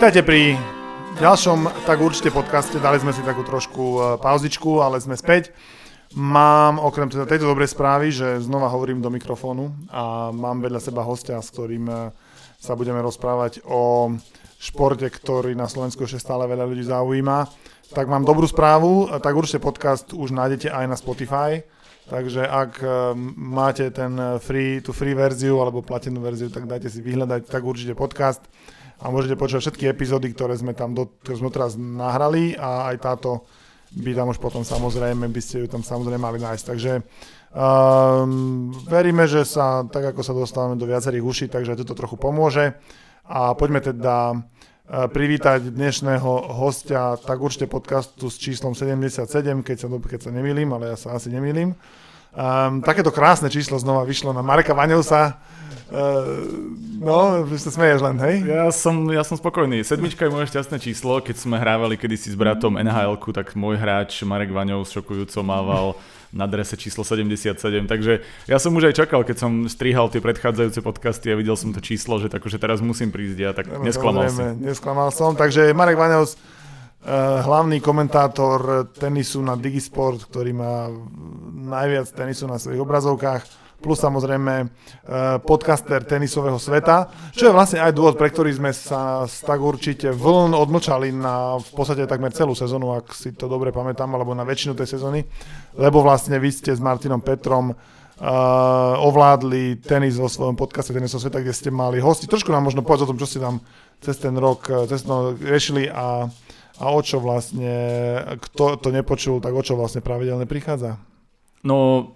Vítajte pri ďalšom tak určite podcaste. Dali sme si takú trošku e, pauzičku, ale sme späť. Mám okrem teda tejto dobrej správy, že znova hovorím do mikrofónu a mám vedľa seba hostia, s ktorým e, sa budeme rozprávať o športe, ktorý na Slovensku ešte stále veľa ľudí zaujíma. Tak mám dobrú správu, tak určite podcast už nájdete aj na Spotify. Takže ak e, máte ten free, tú free verziu alebo platenú verziu, tak dajte si vyhľadať tak určite podcast a môžete počuť všetky epizódy, ktoré sme tam do, ktoré sme teraz nahrali a aj táto by tam už potom samozrejme, by ste ju tam samozrejme mali nájsť. Takže um, veríme, že sa, tak ako sa dostávame do viacerých uší, takže toto trochu pomôže. A poďme teda uh, privítať dnešného hostia tak určite podcastu s číslom 77, keď sa, keď sa nemýlim, ale ja sa asi nemýlim. Um, takéto krásne číslo znova vyšlo na Mareka Vaňovsa. Uh, no, vy sa smeješ len, hej? Ja som, ja som spokojný. Sedmička je moje šťastné číslo. Keď sme hrávali kedysi s bratom nhl tak môj hráč Marek Vaňov šokujúco mával na drese číslo 77. Takže ja som už aj čakal, keď som strihal tie predchádzajúce podcasty a videl som to číslo, že, tak, že teraz musím prísť ja, tak no, nesklamal som. Nesklamal som, takže Marek Vaňov Uh, hlavný komentátor tenisu na Digisport, ktorý má najviac tenisu na svojich obrazovkách, plus samozrejme uh, podcaster tenisového sveta, čo je vlastne aj dôvod, pre ktorý sme sa tak určite vln odmlčali na v podstate takmer celú sezónu, ak si to dobre pamätám, alebo na väčšinu tej sezóny, lebo vlastne vy ste s Martinom Petrom uh, ovládli tenis vo svojom podcaste Tenisov sveta, kde ste mali hosti. Trošku nám možno povedať o tom, čo ste tam cez ten rok, cez ten rok riešili a a o čo vlastne, kto to nepočul, tak o čo vlastne pravidelne prichádza? No,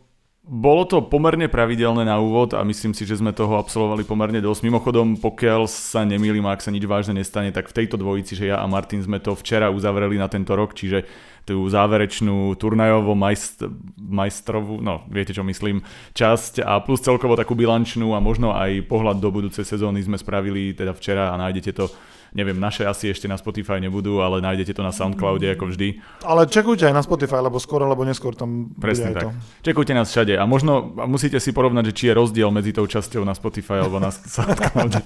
bolo to pomerne pravidelné na úvod a myslím si, že sme toho absolvovali pomerne dosť. Mimochodom, pokiaľ sa nemýlim, ak sa nič vážne nestane, tak v tejto dvojici, že ja a Martin sme to včera uzavreli na tento rok, čiže tú záverečnú turnajovo majst, majstrovú, no viete čo myslím, časť a plus celkovo takú bilančnú a možno aj pohľad do budúcej sezóny sme spravili teda včera a nájdete to Neviem, naše asi ešte na Spotify nebudú, ale nájdete to na Soundcloude ako vždy. Ale čekujte aj na Spotify, lebo skôr alebo neskôr tam Presne tak. To. Čekujte nás všade a možno musíte si porovnať, že či je rozdiel medzi tou časťou na Spotify alebo na Soundcloude.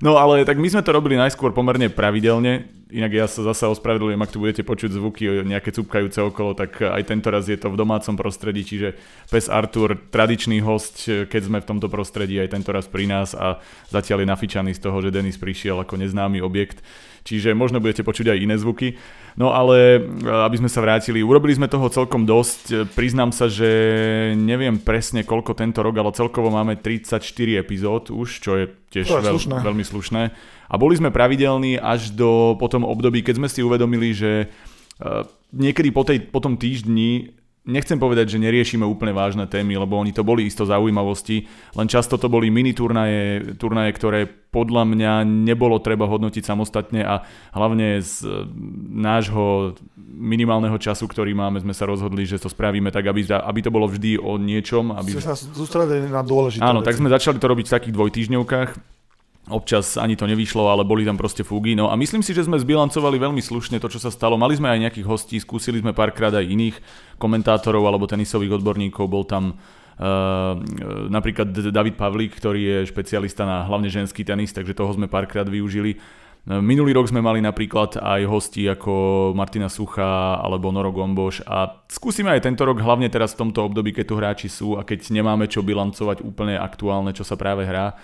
No ale tak my sme to robili najskôr pomerne pravidelne, Inak ja sa zase ospravedlňujem, ak tu budete počuť zvuky nejaké cupkajúce okolo, tak aj tento raz je to v domácom prostredí, čiže pes Artur, tradičný host, keď sme v tomto prostredí, aj tento raz pri nás a zatiaľ je nafičaný z toho, že Denis prišiel ako neznámy objekt. Čiže možno budete počuť aj iné zvuky. No ale aby sme sa vrátili, urobili sme toho celkom dosť. Priznám sa, že neviem presne koľko tento rok, ale celkovo máme 34 epizód už, čo je tiež to je veľ, slušné. veľmi slušné. A boli sme pravidelní až do potom období, keď sme si uvedomili, že uh, niekedy po, tej, po tom týždni nechcem povedať, že neriešime úplne vážne témy, lebo oni to boli isto zaujímavosti, len často to boli mini turnaje, turnaje, ktoré podľa mňa nebolo treba hodnotiť samostatne a hlavne z e, nášho minimálneho času, ktorý máme, sme sa rozhodli, že to spravíme tak, aby, aby to bolo vždy o niečom. Aby... Sme sa sústredili na dôležité Áno, veci. tak sme začali to robiť v takých dvojtýždňovkách Občas ani to nevyšlo, ale boli tam proste fúgy. No a myslím si, že sme zbilancovali veľmi slušne to, čo sa stalo. Mali sme aj nejakých hostí, skúsili sme párkrát aj iných komentátorov alebo tenisových odborníkov. Bol tam Uh, napríklad David Pavlík, ktorý je špecialista na hlavne ženský tenis, takže toho sme párkrát využili. Minulý rok sme mali napríklad aj hosti ako Martina Sucha alebo Noro Gomboš a skúsime aj tento rok, hlavne teraz v tomto období, keď tu hráči sú a keď nemáme čo bilancovať úplne aktuálne, čo sa práve hrá,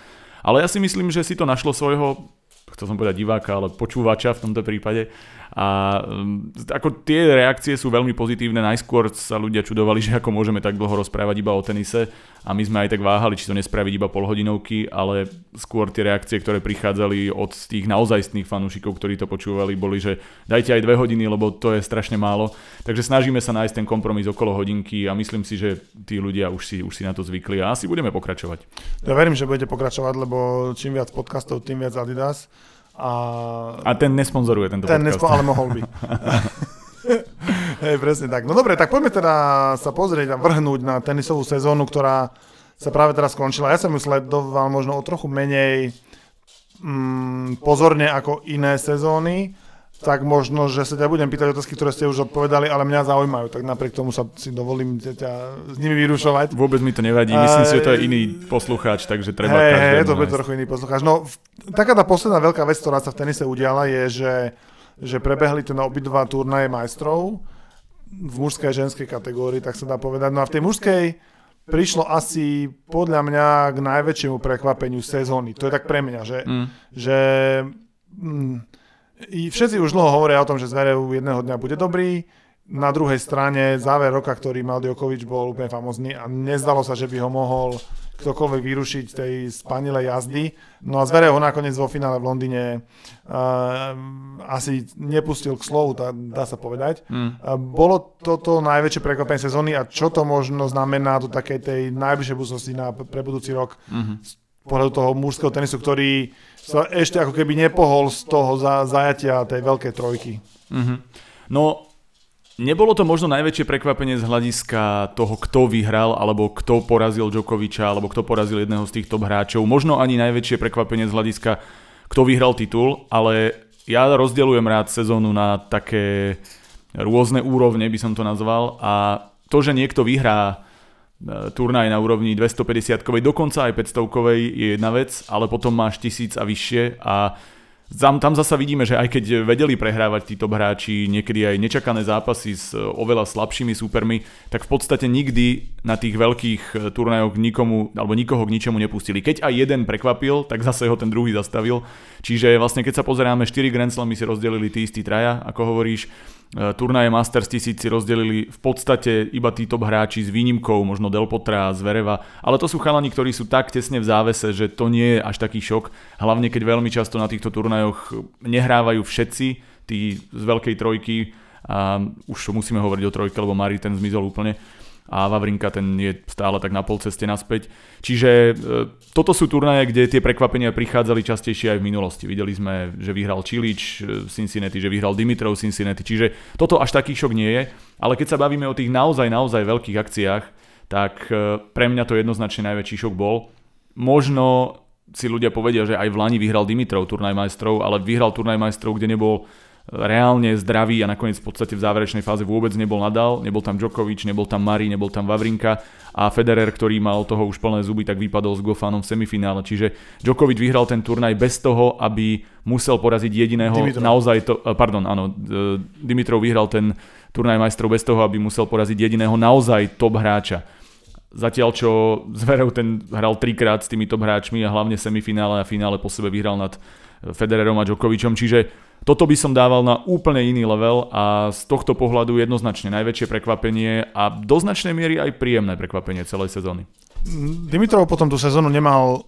ale ja si myslím, že si to našlo svojho, chcel som povedať diváka, ale počúvača v tomto prípade a um, ako tie reakcie sú veľmi pozitívne. Najskôr sa ľudia čudovali, že ako môžeme tak dlho rozprávať iba o tenise a my sme aj tak váhali, či to nespraviť iba polhodinovky, ale skôr tie reakcie, ktoré prichádzali od tých naozajstných fanúšikov, ktorí to počúvali, boli, že dajte aj dve hodiny, lebo to je strašne málo. Takže snažíme sa nájsť ten kompromis okolo hodinky a myslím si, že tí ľudia už si, už si na to zvykli a asi budeme pokračovať. Ja verím, že budete pokračovať, lebo čím viac podcastov, tým viac Adidas. A, a ten nesponzoruje tento ten podcast. Nespo, ale mohol by. Hej, presne tak. No dobre, tak poďme teda sa pozrieť a vrhnúť na tenisovú sezónu, ktorá sa práve teraz skončila. Ja som ju sledoval možno o trochu menej mm, pozorne ako iné sezóny. Tak možno, že sa ťa budem pýtať otázky, ktoré ste už odpovedali, ale mňa zaujímajú, tak napriek tomu sa si dovolím ťa s nimi vyrušovať. Vôbec mi to nevadí, myslím si, že to je iný poslucháč, takže treba hey, každému je to bude trochu iný poslucháč. No, taká tá posledná veľká vec, ktorá sa v tenise udiala, je, že, že prebehli ten obidva turnaje majstrov v mužskej a ženskej kategórii, tak sa dá povedať. No a v tej mužskej prišlo asi podľa mňa k najväčšiemu prekvapeniu sezóny. To je tak pre mňa, že, mm. že mm, všetci už dlho hovoria o tom, že Zverev jedného dňa bude dobrý, na druhej strane záver roka, ktorý mal Djokovic, bol úplne famozný a nezdalo sa, že by ho mohol ktokoľvek vyrušiť tej spanilej jazdy. No a Zverev ho nakoniec vo finále v Londýne uh, asi nepustil k slovu, tá, dá sa povedať. Mm. Uh, bolo toto najväčšie prekvapenie sezóny a čo to možno znamená do takej tej najbližšej budúcnosti na pre budúci rok mm-hmm. z pohľadu toho mužského tenisu, ktorý sa ešte ako keby nepohol z toho za, zajatia tej veľkej trojky. Mm-hmm. No Nebolo to možno najväčšie prekvapenie z hľadiska toho, kto vyhral, alebo kto porazil Djokoviča, alebo kto porazil jedného z tých top hráčov. Možno ani najväčšie prekvapenie z hľadiska, kto vyhral titul, ale ja rozdeľujem rád sezónu na také rôzne úrovne, by som to nazval. A to, že niekto vyhrá turnaj na úrovni 250-kovej, dokonca aj 500-kovej je jedna vec, ale potom máš tisíc a vyššie a tam, tam zasa vidíme, že aj keď vedeli prehrávať títo hráči niekedy aj nečakané zápasy s e, oveľa slabšími súpermi, tak v podstate nikdy na tých veľkých e, turnajoch nikomu alebo nikoho k ničomu nepustili. Keď aj jeden prekvapil, tak zase ho ten druhý zastavil. Čiže vlastne keď sa pozeráme, 4 Grand Slamy si rozdelili tí istí traja, ako hovoríš, E, turnaje Masters 1000 si rozdelili v podstate iba tí hráči s výnimkou, možno Del Potra a Zvereva, ale to sú chalani, ktorí sú tak tesne v závese, že to nie je až taký šok, hlavne keď veľmi často na týchto turnajoch nehrávajú všetci, tí z veľkej trojky, a už musíme hovoriť o trojke, lebo Mari ten zmizol úplne a Vavrinka ten je stále tak na pol ceste naspäť. Čiže e, toto sú turnaje, kde tie prekvapenia prichádzali častejšie aj v minulosti. Videli sme, že vyhral Čilič v Cincinnati, že vyhral Dimitrov Cincinnati, čiže toto až taký šok nie je. Ale keď sa bavíme o tých naozaj, naozaj veľkých akciách, tak e, pre mňa to jednoznačne najväčší šok bol. Možno si ľudia povedia, že aj v Lani vyhral Dimitrov turnaj majstrov, ale vyhral turnaj majstrov, kde nebol reálne zdravý a nakoniec v podstate v záverečnej fáze vôbec nebol Nadal, nebol tam Djokovic, nebol tam Mari, nebol tam Vavrinka a Federer, ktorý mal toho už plné zuby, tak vypadol s Gofanom v semifinále. Čiže Djokovic vyhral ten turnaj bez toho, aby musel poraziť jediného Dimitrov. naozaj to, eh, pardon, áno, eh, Dimitrov vyhral ten turnaj majstrov bez toho, aby musel poraziť jediného naozaj top hráča. Zatiaľ čo Zverev ten hral trikrát s tými top hráčmi a hlavne semifinále a finále po sebe vyhral nad Federerom a Djokovičom, čiže toto by som dával na úplne iný level a z tohto pohľadu jednoznačne najväčšie prekvapenie a do značnej miery aj príjemné prekvapenie celej sezóny. Dimitrov potom tú sezónu nemal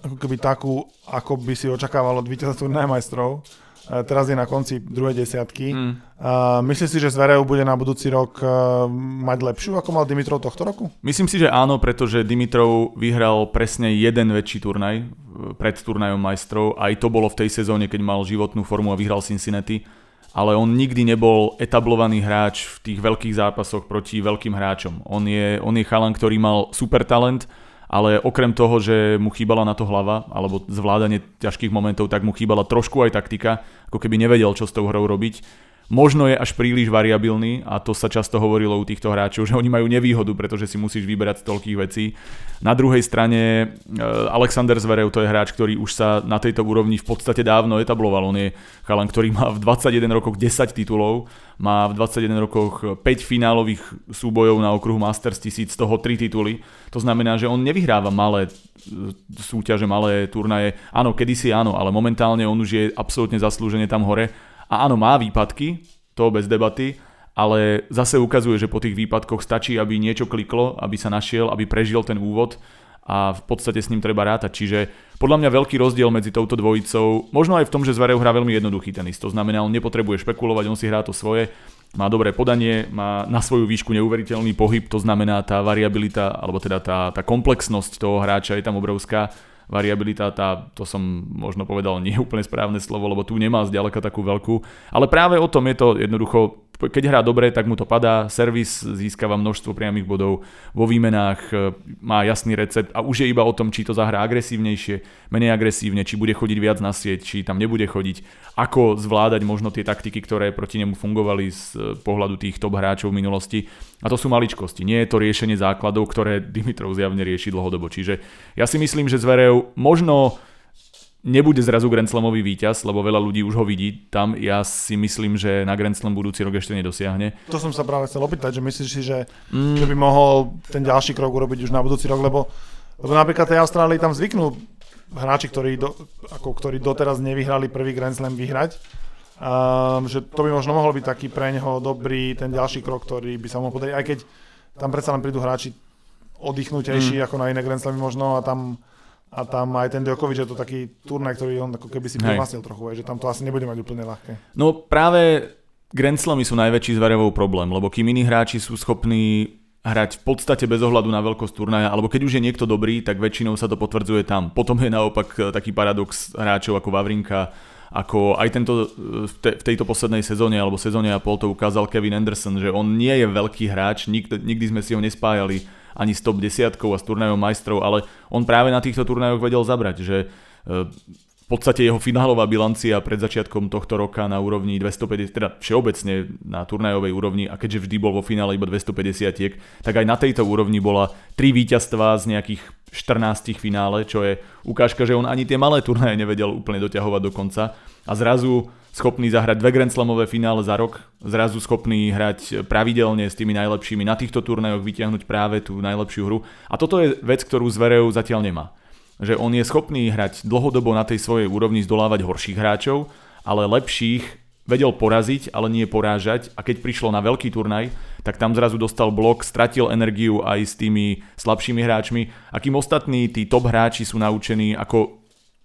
ako keby takú, ako by si očakávalo od víťaza majstrov teraz je na konci druhej desiatky. Mm. myslíš si, že Zverev bude na budúci rok e, mať lepšiu, ako mal Dimitrov tohto roku? Myslím si, že áno, pretože Dimitrov vyhral presne jeden väčší turnaj e, pred turnajom majstrov. Aj to bolo v tej sezóne, keď mal životnú formu a vyhral Cincinnati. Ale on nikdy nebol etablovaný hráč v tých veľkých zápasoch proti veľkým hráčom. On je, on je chalan, ktorý mal super talent, ale okrem toho, že mu chýbala na to hlava, alebo zvládanie ťažkých momentov, tak mu chýbala trošku aj taktika, ako keby nevedel, čo s tou hrou robiť možno je až príliš variabilný a to sa často hovorilo u týchto hráčov, že oni majú nevýhodu, pretože si musíš vyberať z toľkých vecí. Na druhej strane e, Alexander Zverev to je hráč, ktorý už sa na tejto úrovni v podstate dávno etabloval. On je chalan, ktorý má v 21 rokoch 10 titulov, má v 21 rokoch 5 finálových súbojov na okruhu Masters 1000, z toho 3 tituly. To znamená, že on nevyhráva malé e, súťaže, malé turnaje. Áno, kedysi áno, ale momentálne on už je absolútne zaslúžene tam hore a áno, má výpadky, to bez debaty, ale zase ukazuje, že po tých výpadkoch stačí, aby niečo kliklo, aby sa našiel, aby prežil ten úvod a v podstate s ním treba rátať. Čiže podľa mňa veľký rozdiel medzi touto dvojicou, možno aj v tom, že Zverev hrá veľmi jednoduchý tenis. To znamená, on nepotrebuje špekulovať, on si hrá to svoje, má dobré podanie, má na svoju výšku neuveriteľný pohyb, to znamená tá variabilita, alebo teda tá, tá komplexnosť toho hráča je tam obrovská variabilita, tá, to som možno povedal nie úplne správne slovo, lebo tu nemá zďaleka takú veľkú, ale práve o tom je to jednoducho keď hrá dobre, tak mu to padá, servis získava množstvo priamých bodov, vo výmenách e, má jasný recept a už je iba o tom, či to zahrá agresívnejšie, menej agresívne, či bude chodiť viac na sieť, či tam nebude chodiť, ako zvládať možno tie taktiky, ktoré proti nemu fungovali z e, pohľadu tých top hráčov v minulosti. A to sú maličkosti, nie je to riešenie základov, ktoré Dimitrov zjavne rieši dlhodobo. Čiže ja si myslím, že Zverev možno nebude zrazu Grand Slamový víťaz, lebo veľa ľudí už ho vidí tam. Ja si myslím, že na Grand Slam budúci rok ešte nedosiahne. To som sa práve chcel opýtať, že myslíš si, že, mm. že by mohol ten ďalší krok urobiť už na budúci rok, lebo, lebo napríklad tej Austrálii tam zvyknú hráči, ktorí, do, ako, ktorí doteraz nevyhrali prvý Grand Slam vyhrať. Um, že to by možno mohol byť taký pre neho dobrý ten ďalší krok, ktorý by sa mohol podariť, aj keď tam predsa len prídu hráči oddychnutejší mm. ako na iné Grand Slamy možno a tam a tam aj ten Djokovic je to taký turnaj, ktorý on ako keby si privlastnil trochu, že tam to asi nebude mať úplne ľahké. No práve Grand Slamy sú najväčší zverevou problém, lebo kým iní hráči sú schopní hrať v podstate bez ohľadu na veľkosť turnaja, alebo keď už je niekto dobrý, tak väčšinou sa to potvrdzuje tam. Potom je naopak e, taký paradox hráčov ako Vavrinka, ako aj tento, e, v, te, v tejto poslednej sezóne alebo sezóne a pol to ukázal Kevin Anderson, že on nie je veľký hráč, nikdy, nikdy sme si ho nespájali ani s top desiatkou a s turnajom majstrov, ale on práve na týchto turnajoch vedel zabrať, že e, v podstate jeho finálová bilancia pred začiatkom tohto roka na úrovni 250, teda všeobecne na turnajovej úrovni a keďže vždy bol vo finále iba 250, tak aj na tejto úrovni bola tri víťazstvá z nejakých 14 finále, čo je ukážka, že on ani tie malé turnaje nevedel úplne doťahovať do konca a zrazu schopný zahrať dve Grand Slamové finále za rok, zrazu schopný hrať pravidelne s tými najlepšími na týchto turnajoch, vytiahnuť práve tú najlepšiu hru. A toto je vec, ktorú Zverev zatiaľ nemá. Že on je schopný hrať dlhodobo na tej svojej úrovni, zdolávať horších hráčov, ale lepších vedel poraziť, ale nie porážať. A keď prišlo na veľký turnaj, tak tam zrazu dostal blok, stratil energiu aj s tými slabšími hráčmi. A ostatní tí top hráči sú naučení, ako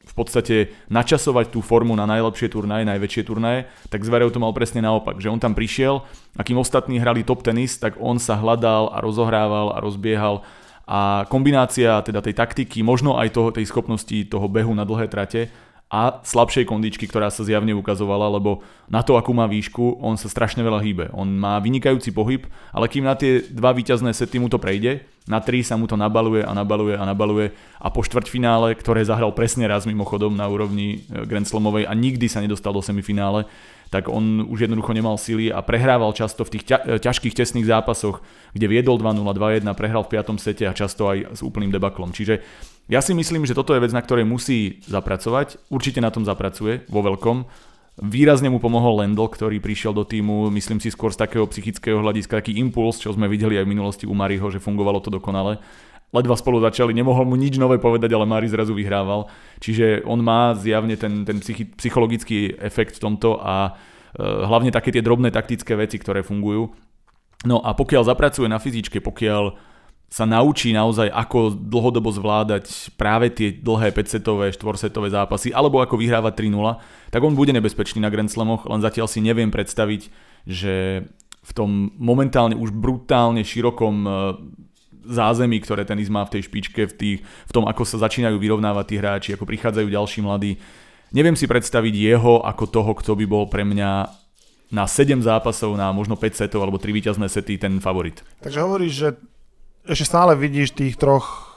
v podstate načasovať tú formu na najlepšie turnaje, najväčšie turnaje, tak Zverev to mal presne naopak, že on tam prišiel a kým ostatní hrali top tenis, tak on sa hľadal a rozohrával a rozbiehal a kombinácia teda tej taktiky, možno aj toho, tej schopnosti toho behu na dlhé trate a slabšej kondičky, ktorá sa zjavne ukazovala, lebo na to, akú má výšku, on sa strašne veľa hýbe. On má vynikajúci pohyb, ale kým na tie dva víťazné sety mu to prejde, na tri sa mu to nabaluje a nabaluje a nabaluje a po štvrťfinále, ktoré zahral presne raz mimochodom na úrovni e, Grand Slamovej a nikdy sa nedostal do semifinále, tak on už jednoducho nemal síly a prehrával často v tých e, ťažkých tesných zápasoch, kde viedol 2-0, 2-1, prehral v 5. sete a často aj s úplným debaklom. Čiže ja si myslím, že toto je vec, na ktorej musí zapracovať. Určite na tom zapracuje vo veľkom. Výrazne mu pomohol Lendl, ktorý prišiel do týmu, myslím si skôr z takého psychického hľadiska, taký impuls, čo sme videli aj v minulosti u Mariho, že fungovalo to dokonale. Ledva spolu začali, nemohol mu nič nové povedať, ale Mari zrazu vyhrával. Čiže on má zjavne ten, ten psychi- psychologický efekt v tomto a e, hlavne také tie drobné taktické veci, ktoré fungujú. No a pokiaľ zapracuje na fyzičke, pokiaľ sa naučí naozaj, ako dlhodobo zvládať práve tie dlhé 5-setové, 4-setové zápasy, alebo ako vyhrávať 3-0, tak on bude nebezpečný na Grand Slamoch, len zatiaľ si neviem predstaviť, že v tom momentálne už brutálne širokom e, zázemí, ktoré tenis má v tej špičke, v, tých, v tom, ako sa začínajú vyrovnávať tí hráči, ako prichádzajú ďalší mladí. Neviem si predstaviť jeho ako toho, kto by bol pre mňa na 7 zápasov, na možno 5 setov alebo 3 víťazné sety ten favorit. Takže hovoríš, že ešte stále vidíš tých troch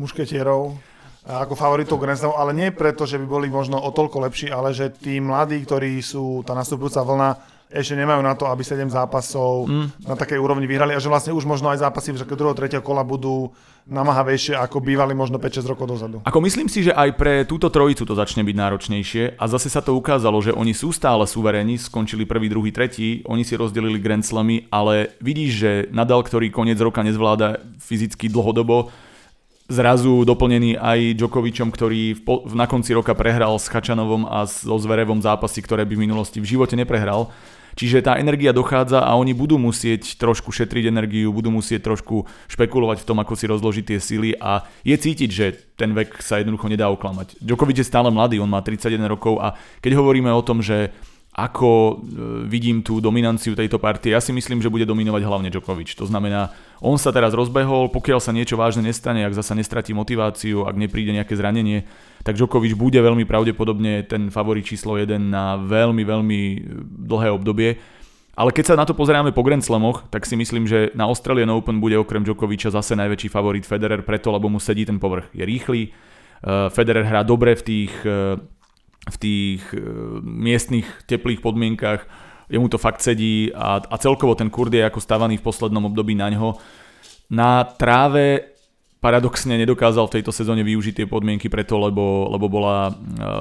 mušketierov ako favoritov Grand ale nie preto, že by boli možno o toľko lepší, ale že tí mladí, ktorí sú tá nastupujúca vlna, ešte nemajú na to, aby 7 zápasov mm. na takej úrovni vyhrali a že vlastne už možno aj zápasy v druhého, tretieho kola budú namáhavejšie, ako bývali možno 5-6 rokov dozadu. Ako myslím si, že aj pre túto trojicu to začne byť náročnejšie a zase sa to ukázalo, že oni sú stále suverénni, skončili prvý, druhý, tretí, oni si rozdelili Grand Slamy, ale vidíš, že Nadal, ktorý koniec roka nezvláda fyzicky dlhodobo, zrazu doplnený aj Djokovicom, ktorý v, po, na konci roka prehral s Chačanovom a so Zverevom zápasy, ktoré by v minulosti v živote neprehral. Čiže tá energia dochádza a oni budú musieť trošku šetriť energiu, budú musieť trošku špekulovať v tom, ako si rozložiť tie sily a je cítiť, že ten vek sa jednoducho nedá oklamať. Djokovic je stále mladý, on má 31 rokov a keď hovoríme o tom, že ako e, vidím tú dominanciu tejto partie. Ja si myslím, že bude dominovať hlavne Djokovic. To znamená, on sa teraz rozbehol, pokiaľ sa niečo vážne nestane, ak zasa nestratí motiváciu, ak nepríde nejaké zranenie, tak Djokovic bude veľmi pravdepodobne ten favorit číslo 1 na veľmi, veľmi dlhé obdobie. Ale keď sa na to pozeráme po Grand Slamoch, tak si myslím, že na Australian Open bude okrem Djokoviča zase najväčší favorit Federer preto, lebo mu sedí ten povrch. Je rýchly, e, Federer hrá dobre v tých e, v tých e, miestnych teplých podmienkach, jemu to fakt sedí a, a celkovo ten kurd je ako stavaný v poslednom období na ňo. Na tráve paradoxne nedokázal v tejto sezóne využiť tie podmienky preto, lebo, lebo bola e,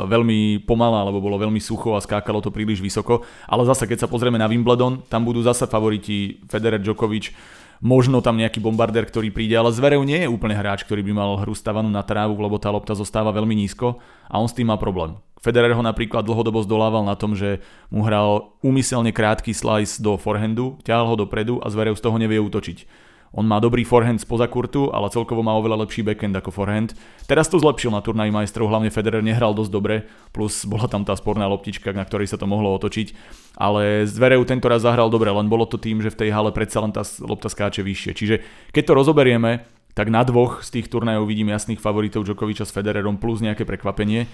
veľmi pomalá, lebo bolo veľmi sucho a skákalo to príliš vysoko. Ale zase, keď sa pozrieme na Wimbledon, tam budú zase favoriti Federer, Djokovic, možno tam nejaký bombardér, ktorý príde, ale Zverev nie je úplne hráč, ktorý by mal hru stavanú na trávu, lebo tá lopta zostáva veľmi nízko a on s tým má problém. Federer ho napríklad dlhodobo zdolával na tom, že mu hral úmyselne krátky slice do forehandu, ťahal ho dopredu a Zverev z toho nevie útočiť. On má dobrý forehand spoza kurtu, ale celkovo má oveľa lepší backhand ako forehand. Teraz to zlepšil na turnaji majstrov, hlavne Federer nehral dosť dobre, plus bola tam tá sporná loptička, na ktorej sa to mohlo otočiť. Ale Zverev tento raz zahral dobre, len bolo to tým, že v tej hale predsa len tá lopta skáče vyššie. Čiže keď to rozoberieme, tak na dvoch z tých turnajov vidím jasných favoritov Djokoviča s Federerom plus nejaké prekvapenie.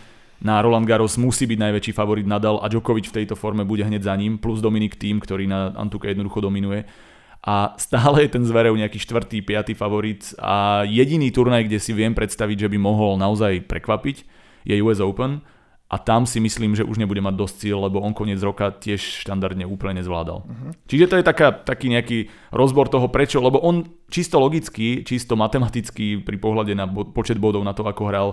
Na Roland Garros musí byť najväčší favorit Nadal a Djokovic v tejto forme bude hneď za ním, plus Dominik Tým, ktorý na Antuke jednoducho dominuje a stále je ten Zverev nejaký štvrtý, piatý favorit a jediný turnaj, kde si viem predstaviť, že by mohol naozaj prekvapiť, je US Open a tam si myslím, že už nebude mať dosť cíl, lebo on koniec roka tiež štandardne úplne nezvládal. Uh-huh. Čiže to je taká, taký nejaký rozbor toho prečo, lebo on čisto logicky, čisto matematicky pri pohľade na bo- počet bodov na to, ako hral,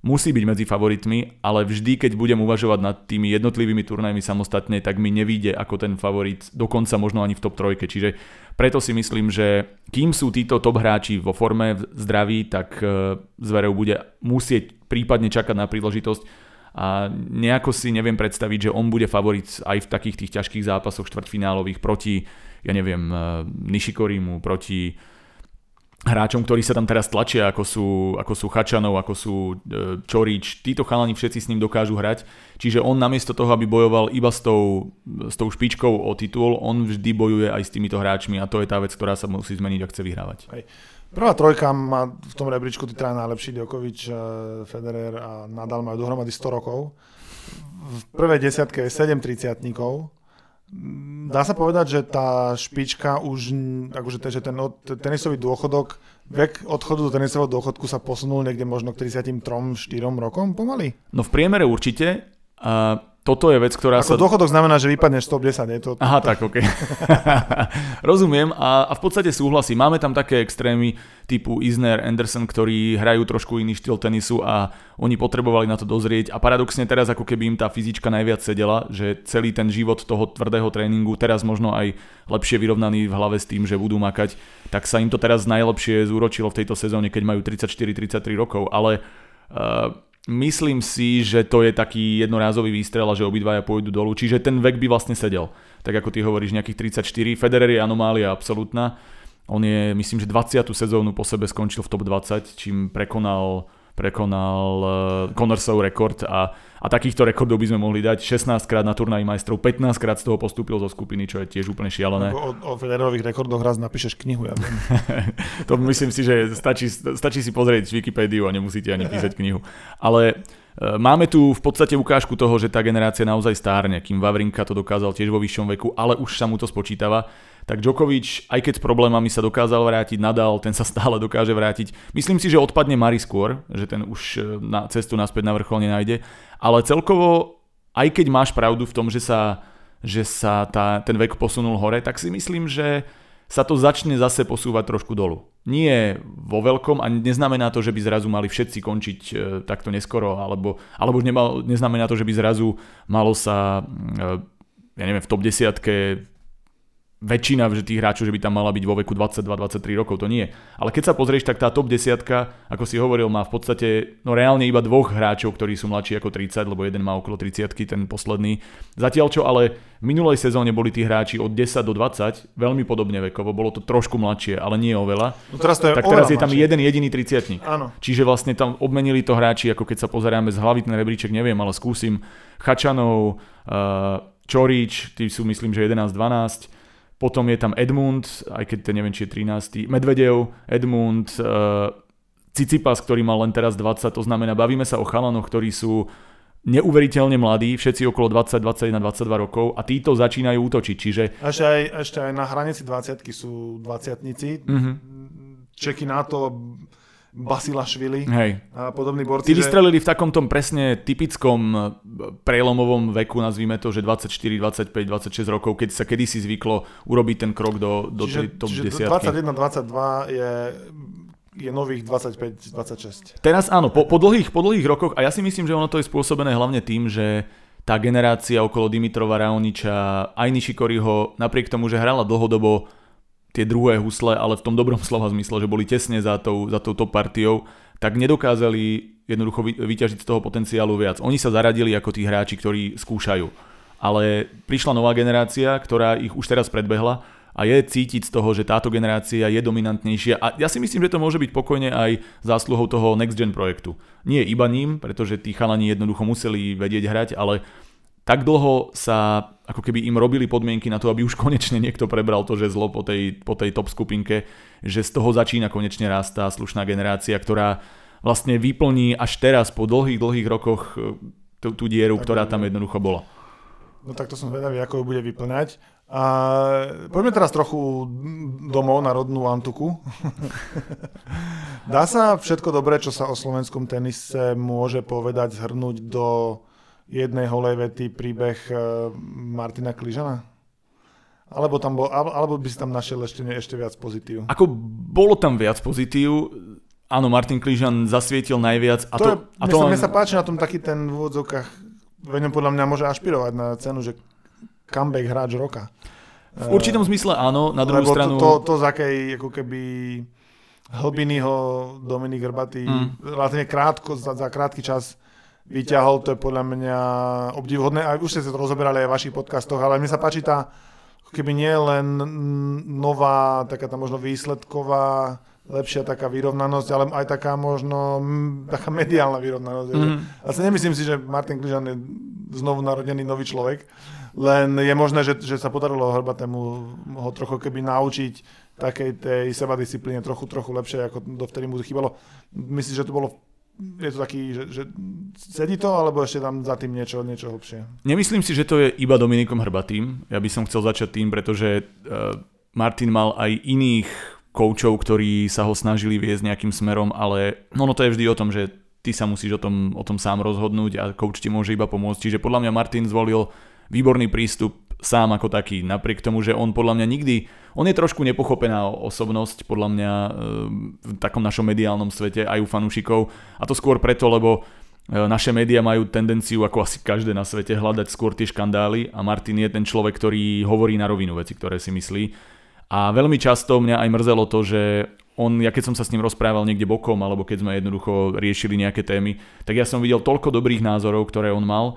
musí byť medzi favoritmi, ale vždy, keď budem uvažovať nad tými jednotlivými turnajmi samostatne, tak mi nevíde ako ten favorit, dokonca možno ani v top trojke. Čiže preto si myslím, že kým sú títo top hráči vo forme, zdraví, tak e, Zverev bude musieť prípadne čakať na príležitosť a nejako si neviem predstaviť, že on bude favorit aj v takých tých ťažkých zápasoch štvrtfinálových proti, ja neviem, e, Nishikorimu, proti hráčom, ktorí sa tam teraz tlačia, ako sú, ako sú Chačanov, ako sú e, Čorič, títo chalani všetci s ním dokážu hrať. Čiže on namiesto toho, aby bojoval iba s tou, s tou špičkou o titul, on vždy bojuje aj s týmito hráčmi a to je tá vec, ktorá sa musí zmeniť, ak chce vyhrávať. Hej. Prvá trojka má v tom rebríčku tí traja najlepší, Djokovic, e, Federer a Nadal majú dohromady 100 rokov. V prvej desiatke je 7 triciatníkov, Dá sa povedať, že tá špička už, akože ten, že ten tenisový dôchodok, vek odchodu do tenisového dôchodku sa posunul niekde možno k 33-4 rokom pomaly? No v priemere určite. A toto je vec, ktorá Ako sa... dôchodok znamená, že vypadneš top 10, nie to... Aha, tak, ok. Rozumiem a, a v podstate súhlasím. Máme tam také extrémy typu Isner, Anderson, ktorí hrajú trošku iný štýl tenisu a oni potrebovali na to dozrieť a paradoxne teraz ako keby im tá fyzička najviac sedela, že celý ten život toho tvrdého tréningu, teraz možno aj lepšie vyrovnaný v hlave s tým, že budú makať, tak sa im to teraz najlepšie zúročilo v tejto sezóne, keď majú 34-33 rokov, ale uh, Myslím si, že to je taký jednorázový výstrel a že obidvaja pôjdu dolu, čiže ten vek by vlastne sedel. Tak ako ty hovoríš, nejakých 34. Federer je anomália absolútna. On je, myslím, že 20. sezónu po sebe skončil v top 20, čím prekonal prekonal uh, Connorsov rekord a, a takýchto rekordov by sme mohli dať 16 krát na turnaji majstrov, 15 krát z toho postúpil zo skupiny, čo je tiež úplne šialené. O, o Federerových rekordoch raz napíšeš knihu, ja viem. to myslím si, že stačí, stačí si pozrieť Wikipédiu a nemusíte ani písať knihu. Ale uh, máme tu v podstate ukážku toho, že tá generácia naozaj stárne, kým Vavrinka to dokázal tiež vo vyššom veku, ale už sa mu to spočítava tak Djokovic, aj keď s problémami sa dokázal vrátiť, Nadal, ten sa stále dokáže vrátiť. Myslím si, že odpadne Mari skôr, že ten už e, na cestu naspäť na vrchol nenájde, ale celkovo, aj keď máš pravdu v tom, že sa, že sa tá, ten vek posunul hore, tak si myslím, že sa to začne zase posúvať trošku dolu. Nie vo veľkom a neznamená to, že by zrazu mali všetci končiť e, takto neskoro, alebo, alebo nemal, neznamená to, že by zrazu malo sa, e, ja neviem, v top desiatke väčšina že tých hráčov, že by tam mala byť vo veku 22-23 rokov, to nie. Ale keď sa pozrieš, tak tá top 10, ako si hovoril, má v podstate no reálne iba dvoch hráčov, ktorí sú mladší ako 30, lebo jeden má okolo 30, ten posledný. Zatiaľ čo ale v minulej sezóne boli tí hráči od 10 do 20, veľmi podobne vekovo, bolo to trošku mladšie, ale nie oveľa. No teraz to je tak teraz je tam mladšie. jeden jediný 30 Áno. Čiže vlastne tam obmenili to hráči, ako keď sa pozeráme z hlavy ten rebríček, neviem, ale skúsim Chačanov, uh, Čorič, tí sú myslím, že 11-12, potom je tam Edmund, aj keď to neviem, či je 13. Medvedev, Edmund, uh, Cicipas, ktorý mal len teraz 20, to znamená, bavíme sa o chalanoch, ktorí sú neuveriteľne mladí, všetci okolo 20, 21, 22 rokov a títo začínajú útočiť, čiže... Ešte aj, ešte aj na hranici 20 sú 20 mm-hmm. Čeky na to, Basilašvili Hej. a podobní borci. Tí vystrelili v takomto presne typickom e, prelomovom veku, nazvime to, že 24, 25, 26 rokov, keď sa kedysi zvyklo urobiť ten krok do, do čiže, tej top čiže 21, 22 je je nových 25-26. Teraz áno, po, po, dlhých, po dlhých rokoch, a ja si myslím, že ono to je spôsobené hlavne tým, že tá generácia okolo Dimitrova Raoniča, aj Nishikoriho, napriek tomu, že hrala dlhodobo tie druhé husle, ale v tom dobrom slova zmysle, že boli tesne za, tou, za touto partiou, tak nedokázali jednoducho vyťažiť z toho potenciálu viac. Oni sa zaradili ako tí hráči, ktorí skúšajú. Ale prišla nová generácia, ktorá ich už teraz predbehla a je cítiť z toho, že táto generácia je dominantnejšia a ja si myslím, že to môže byť pokojne aj zásluhou toho Next Gen projektu. Nie iba ním, pretože tí chalani jednoducho museli vedieť hrať, ale tak dlho sa ako keby im robili podmienky na to, aby už konečne niekto prebral to, že zlo po tej, po tej top skupinke, že z toho začína konečne rast tá slušná generácia, ktorá vlastne vyplní až teraz po dlhých, dlhých rokoch e, tú, tú dieru, tak ktorá tam jednoducho bola. No tak to som vedavý, ako ju bude vyplňať. A poďme teraz trochu domov na rodnú Antuku. Dá sa všetko dobré, čo sa o slovenskom tenise môže povedať, zhrnúť do jednej holej vety príbeh eh, Martina Kližana? Alebo, tam bol, alebo by si tam našiel ešte, ešte viac pozitív? Ako bolo tam viac pozitív, áno, Martin Kližan zasvietil najviac. A to, to, je, a to len... sa páči na tom taký ten v úvodzovkách, veď podľa mňa môže ašpirovať na cenu, že comeback hráč roka. V určitom zmysle áno, na druhú Lebo stranu... To, to, to z akej ako keby hlbiny ho Dominik Hrbatý mm. relatívne krátko, za, za krátky čas vyťahol, to je podľa mňa obdivuhodné. A už ste sa to rozoberali aj v vašich podcastoch, ale mne sa páči tá, keby nie len nová, taká tá možno výsledková, lepšia taká vyrovnanosť, ale aj taká možno taká mediálna vyrovnanosť. Mm. A sa nemyslím si, že Martin Kližan je znovu narodený nový človek, len je možné, že, že sa podarilo Hrbatému ho trochu keby naučiť takej tej sebadisciplíne trochu, trochu lepšie, ako dovtedy mu chýbalo. Myslím, že to bolo je to taký, že, že sedí to, alebo ešte tam za tým niečo, niečo hlbšie? Nemyslím si, že to je iba Dominikom Hrbatým. Ja by som chcel začať tým, pretože uh, Martin mal aj iných koučov, ktorí sa ho snažili viesť nejakým smerom, ale ono to je vždy o tom, že ty sa musíš o tom, o tom sám rozhodnúť a coach ti môže iba pomôcť. Čiže podľa mňa Martin zvolil výborný prístup sám ako taký, napriek tomu, že on podľa mňa nikdy, on je trošku nepochopená osobnosť podľa mňa e, v takom našom mediálnom svete aj u fanúšikov a to skôr preto, lebo e, naše médiá majú tendenciu, ako asi každé na svete, hľadať skôr tie škandály a Martin je ten človek, ktorý hovorí na rovinu veci, ktoré si myslí. A veľmi často mňa aj mrzelo to, že on, ja keď som sa s ním rozprával niekde bokom, alebo keď sme jednoducho riešili nejaké témy, tak ja som videl toľko dobrých názorov, ktoré on mal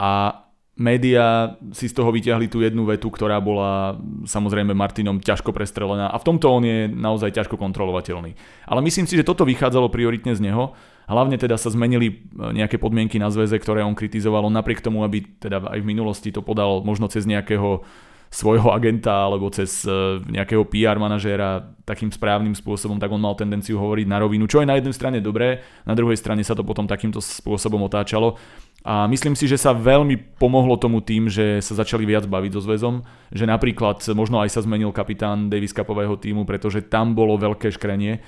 a média si z toho vyťahli tú jednu vetu, ktorá bola samozrejme Martinom ťažko prestrelená a v tomto on je naozaj ťažko kontrolovateľný. Ale myslím si, že toto vychádzalo prioritne z neho. Hlavne teda sa zmenili e, nejaké podmienky na zväze, ktoré on kritizoval. Napriek tomu, aby teda aj v minulosti to podal možno cez nejakého svojho agenta alebo cez e, nejakého PR manažéra takým správnym spôsobom, tak on mal tendenciu hovoriť na rovinu, čo je na jednej strane dobré, na druhej strane sa to potom takýmto spôsobom otáčalo. A myslím si, že sa veľmi pomohlo tomu tým, že sa začali viac baviť so zväzom, že napríklad možno aj sa zmenil kapitán Davis Cupového týmu, pretože tam bolo veľké škrenie.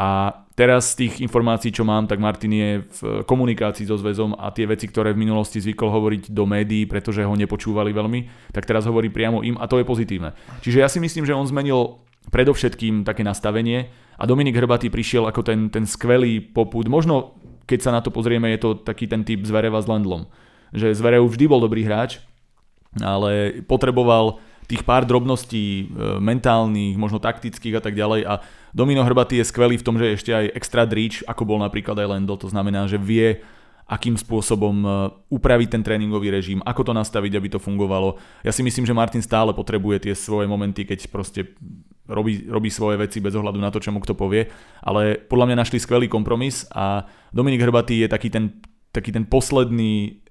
A teraz z tých informácií, čo mám, tak Martin je v komunikácii so zväzom a tie veci, ktoré v minulosti zvykol hovoriť do médií, pretože ho nepočúvali veľmi, tak teraz hovorí priamo im a to je pozitívne. Čiže ja si myslím, že on zmenil predovšetkým také nastavenie a Dominik Hrbatý prišiel ako ten, ten skvelý poput, možno keď sa na to pozrieme, je to taký ten typ Zvereva s Lendlom. Že Zverev vždy bol dobrý hráč, ale potreboval tých pár drobností e, mentálnych, možno taktických a tak ďalej a Domino Hrbatý je skvelý v tom, že je ešte aj extra dríč, ako bol napríklad aj Lendl, to znamená, že vie akým spôsobom e, upraviť ten tréningový režim, ako to nastaviť, aby to fungovalo. Ja si myslím, že Martin stále potrebuje tie svoje momenty, keď proste robí, robí svoje veci bez ohľadu na to, čo mu kto povie, ale podľa mňa našli skvelý kompromis a Dominik Hrbatý je taký ten, taký ten posledný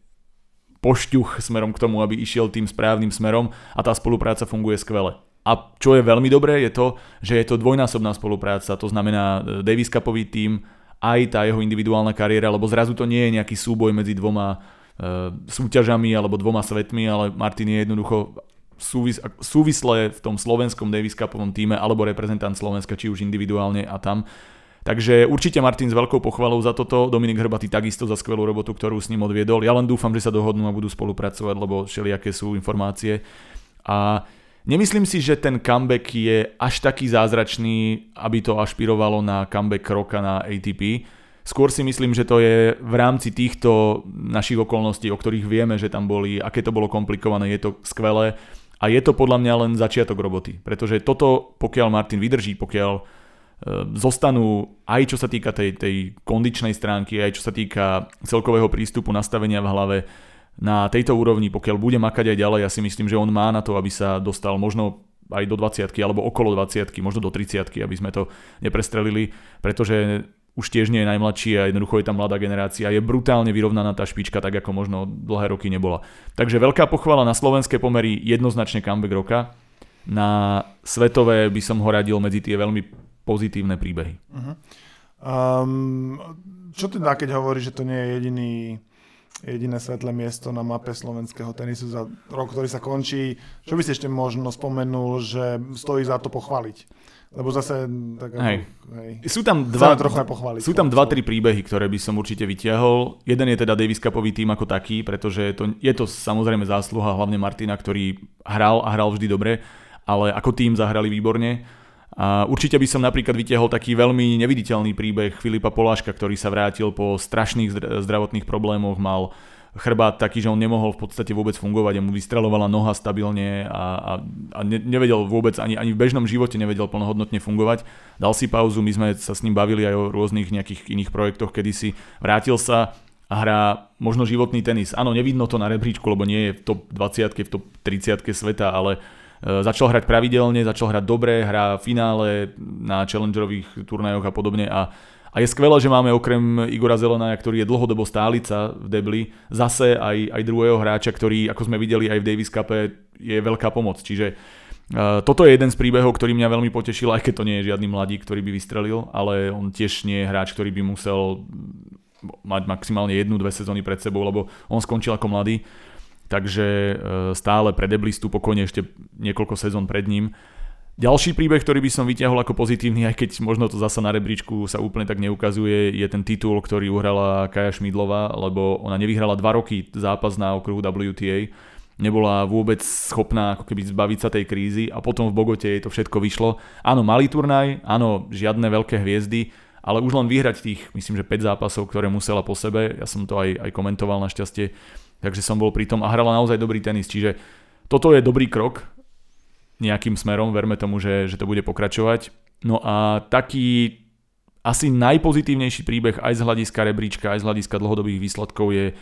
pošťuch smerom k tomu, aby išiel tým správnym smerom a tá spolupráca funguje skvele. A čo je veľmi dobré je to, že je to dvojnásobná spolupráca, to znamená e, Davis Cupový tým, aj tá jeho individuálna kariéra, lebo zrazu to nie je nejaký súboj medzi dvoma e, súťažami alebo dvoma svetmi, ale Martin je jednoducho súvis, súvisle v tom slovenskom Davis Cupovom týme alebo reprezentant Slovenska, či už individuálne a tam. Takže určite Martin s veľkou pochvalou za toto, Dominik Hrbatý takisto za skvelú robotu, ktorú s ním odviedol. Ja len dúfam, že sa dohodnú a budú spolupracovať, lebo všelijaké sú informácie. A Nemyslím si, že ten comeback je až taký zázračný, aby to ašpirovalo na comeback roka na ATP. Skôr si myslím, že to je v rámci týchto našich okolností, o ktorých vieme, že tam boli, aké to bolo komplikované, je to skvelé a je to podľa mňa len začiatok roboty. Pretože toto, pokiaľ Martin vydrží, pokiaľ e, zostanú aj čo sa týka tej, tej kondičnej stránky, aj čo sa týka celkového prístupu, nastavenia v hlave, na tejto úrovni, pokiaľ bude makať aj ďalej, ja si myslím, že on má na to, aby sa dostal možno aj do 20 alebo okolo 20 možno do 30 aby sme to neprestrelili, pretože už tiež nie je najmladší a jednoducho je tam mladá generácia. Je brutálne vyrovnaná tá špička, tak ako možno dlhé roky nebola. Takže veľká pochvala na slovenské pomery, jednoznačne comeback roka. Na svetové by som ho radil medzi tie veľmi pozitívne príbehy. Uh-huh. Um, čo teda, keď hovorí, že to nie je jediný jediné svetlé miesto na mape slovenského tenisu za rok, ktorý sa končí. Čo by si ešte možno spomenul, že stojí za to pochváliť? Lebo zase... Tak hej. hej. Sú tam dva, pochváliť. Sú tam dva, tri príbehy, ktoré by som určite vytiahol. Jeden je teda Davis Cupový tým ako taký, pretože to, je to samozrejme zásluha hlavne Martina, ktorý hral a hral vždy dobre, ale ako tým zahrali výborne. A určite by som napríklad vytiahol taký veľmi neviditeľný príbeh Filipa Poláška, ktorý sa vrátil po strašných zdravotných problémoch, mal chrbát taký, že on nemohol v podstate vôbec fungovať a mu vystrelovala noha stabilne a, a, a ne, nevedel vôbec, ani, ani v bežnom živote nevedel plnohodnotne fungovať. Dal si pauzu, my sme sa s ním bavili aj o rôznych nejakých iných projektoch, kedy si vrátil sa a hrá možno životný tenis. Áno, nevidno to na rebríčku, lebo nie je v top 20, v top 30 sveta, ale E, začal hrať pravidelne, začal hrať dobre, hrá finále na challengerových turnajoch a podobne a a je skvelé, že máme okrem Igora Zelenaja, ktorý je dlhodobo stálica v Debli, zase aj, aj druhého hráča, ktorý, ako sme videli aj v Davis Cup, je veľká pomoc. Čiže uh, toto je jeden z príbehov, ktorý mňa veľmi potešil, aj keď to nie je žiadny mladík, ktorý by vystrelil, ale on tiež nie je hráč, ktorý by musel mať maximálne jednu, dve sezóny pred sebou, lebo on skončil ako mladý takže e, stále pre Deblistu pokojne ešte niekoľko sezón pred ním. Ďalší príbeh, ktorý by som vyťahol ako pozitívny, aj keď možno to zasa na rebríčku sa úplne tak neukazuje, je ten titul, ktorý uhrala Kaja Šmidlova, lebo ona nevyhrala dva roky zápas na okruhu WTA, nebola vôbec schopná ako keby zbaviť sa tej krízy a potom v Bogote jej to všetko vyšlo. Áno, malý turnaj, áno, žiadne veľké hviezdy, ale už len vyhrať tých, myslím, že 5 zápasov, ktoré musela po sebe, ja som to aj, aj komentoval našťastie, takže som bol pri tom a hrala naozaj dobrý tenis, čiže toto je dobrý krok nejakým smerom, verme tomu, že, že to bude pokračovať. No a taký asi najpozitívnejší príbeh aj z hľadiska rebríčka, aj z hľadiska dlhodobých výsledkov je e,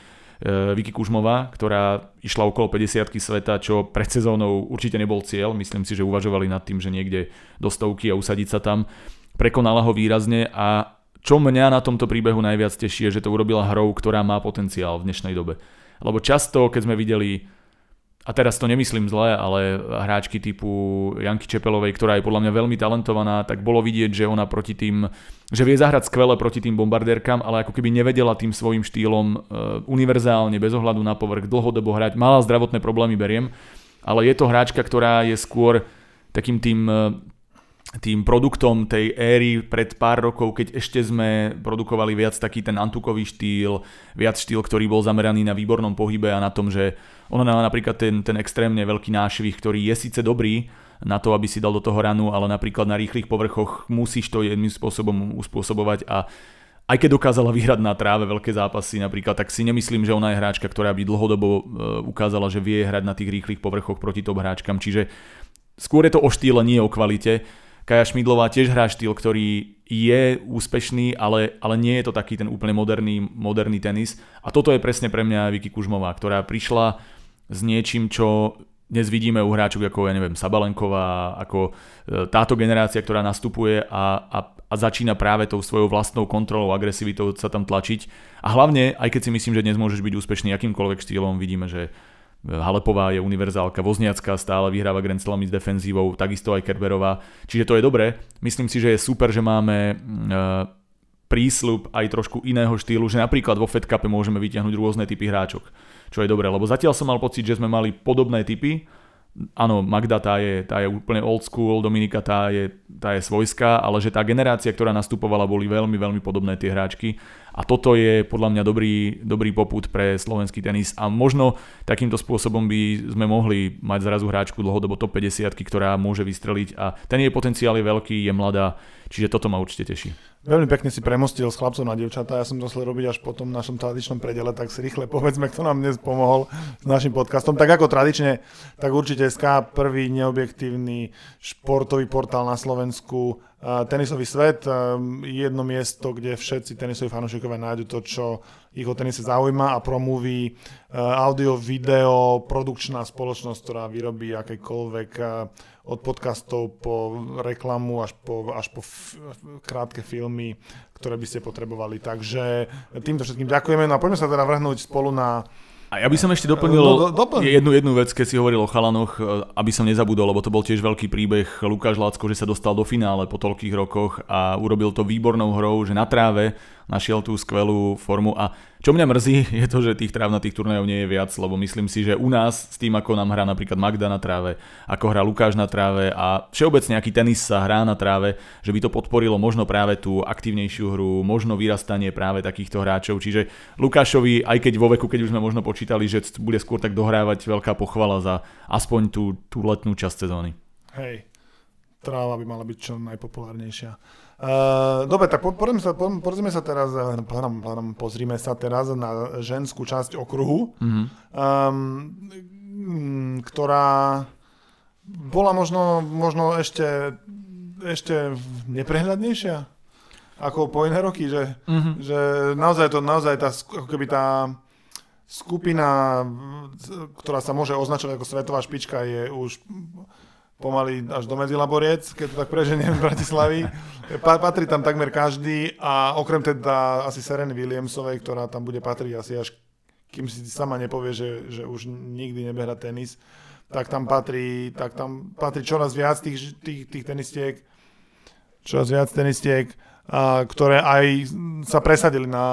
Vicky Kužmová, ktorá išla okolo 50 sveta, čo pred sezónou určite nebol cieľ. Myslím si, že uvažovali nad tým, že niekde do stovky a usadiť sa tam. Prekonala ho výrazne a čo mňa na tomto príbehu najviac teší je, že to urobila hrou, ktorá má potenciál v dnešnej dobe. Lebo často, keď sme videli, a teraz to nemyslím zle, ale hráčky typu Janky Čepelovej, ktorá je podľa mňa veľmi talentovaná, tak bolo vidieť, že ona proti tým, že vie zahrať skvele proti tým bombardérkam, ale ako keby nevedela tým svojim štýlom uh, univerzálne, bez ohľadu na povrch, dlhodobo hrať. Mala zdravotné problémy, beriem, ale je to hráčka, ktorá je skôr takým tým uh, tým produktom tej éry pred pár rokov, keď ešte sme produkovali viac taký ten antukový štýl, viac štýl, ktorý bol zameraný na výbornom pohybe a na tom, že ona má napríklad ten, ten extrémne veľký nášvih, ktorý je síce dobrý na to, aby si dal do toho ranu, ale napríklad na rýchlych povrchoch musíš to jedným spôsobom uspôsobovať a aj keď dokázala vyhrať na tráve veľké zápasy napríklad, tak si nemyslím, že ona je hráčka, ktorá by dlhodobo e, ukázala, že vie hrať na tých rýchlych povrchoch proti top hráčkam, čiže skôr je to o štýle, nie o kvalite Kaja Šmidlová tiež hrá štýl, ktorý je úspešný, ale, ale nie je to taký ten úplne moderný, moderný tenis. A toto je presne pre mňa Vicky Kužmová, ktorá prišla s niečím, čo dnes vidíme u hráčov ako, ja neviem, Sabalenková, ako e, táto generácia, ktorá nastupuje a, a, a začína práve tou svojou vlastnou kontrolou, agresivitou sa tam tlačiť. A hlavne, aj keď si myslím, že dnes môžeš byť úspešný akýmkoľvek štýlom, vidíme, že Halepová je univerzálka, Vozniacka stále vyhráva Grand Slamy s defenzívou, takisto aj Kerberová. Čiže to je dobré. Myslím si, že je super, že máme mm, prísľub aj trošku iného štýlu, že napríklad vo Fed Cupe môžeme vyťahnuť rôzne typy hráčok, čo je dobré, lebo zatiaľ som mal pocit, že sme mali podobné typy, áno, Magda tá je, tá je úplne old school, Dominika tá je, tá je svojská, ale že tá generácia, ktorá nastupovala, boli veľmi, veľmi podobné tie hráčky a toto je podľa mňa dobrý, dobrý poput pre slovenský tenis. A možno takýmto spôsobom by sme mohli mať zrazu hráčku dlhodobo top 50, ktorá môže vystreliť. A ten jej potenciál je veľký, je mladá, čiže toto ma určite teší. Veľmi pekne si premostil s chlapcov na dievčatá, ja som to chcel robiť až po tom našom tradičnom predele, tak si rýchle povedzme, kto nám dnes pomohol s našim podcastom. Tak ako tradične, tak určite SK, prvý neobjektívny športový portál na Slovensku, tenisový svet, jedno miesto, kde všetci tenisoví fanúšikovia nájdu to, čo ich o tenise zaujíma a promluví audio, video, produkčná spoločnosť, ktorá vyrobí akékoľvek od podcastov po reklamu až po, až po f- krátke filmy, ktoré by ste potrebovali. Takže týmto všetkým ďakujeme. No a poďme sa teda vrhnúť spolu na a ja by som ešte doplnil do, do, doplň. jednu, jednu vec, keď si hovoril o chalanoch, e, aby som nezabudol, lebo to bol tiež veľký príbeh Lukáš Lácko, že sa dostal do finále po toľkých rokoch a urobil to výbornou hrou, že na tráve našiel tú skvelú formu a čo mňa mrzí je to, že tých tráv na tých turnajov nie je viac, lebo myslím si, že u nás s tým, ako nám hrá napríklad Magda na tráve, ako hrá Lukáš na tráve a všeobecne aký tenis sa hrá na tráve, že by to podporilo možno práve tú aktívnejšiu hru, možno vyrastanie práve takýchto hráčov. Čiže Lukášovi, aj keď vo veku, keď už sme možno počítali, že bude skôr tak dohrávať veľká pochvala za aspoň tú, tú letnú časť sezóny. Hej, tráva by mala byť čo najpopulárnejšia. Uh, dobre, tak po, pozrieme sa, po, pozrieme sa teraz, eh, pardon, pardon, pozrime sa teraz na ženskú časť okruhu, mm-hmm. um, ktorá bola možno, možno ešte, ešte neprehľadnejšia ako po iné roky, že, mm-hmm. že naozaj to, naozaj tá, ako keby tá skupina, ktorá sa môže označovať ako svetová špička, je už pomaly až do Medzilaboriec, keď to tak preženiem v Bratislavy. Patrí tam takmer každý a okrem teda asi Sereny Williamsovej, ktorá tam bude patriť asi až kým si sama nepovie, že, že už nikdy nebehrá tenis, tak tam patrí, tak tam patrí čoraz viac tých, tých, tých tenistiek, čoraz viac tenistiek ktoré aj sa presadili na,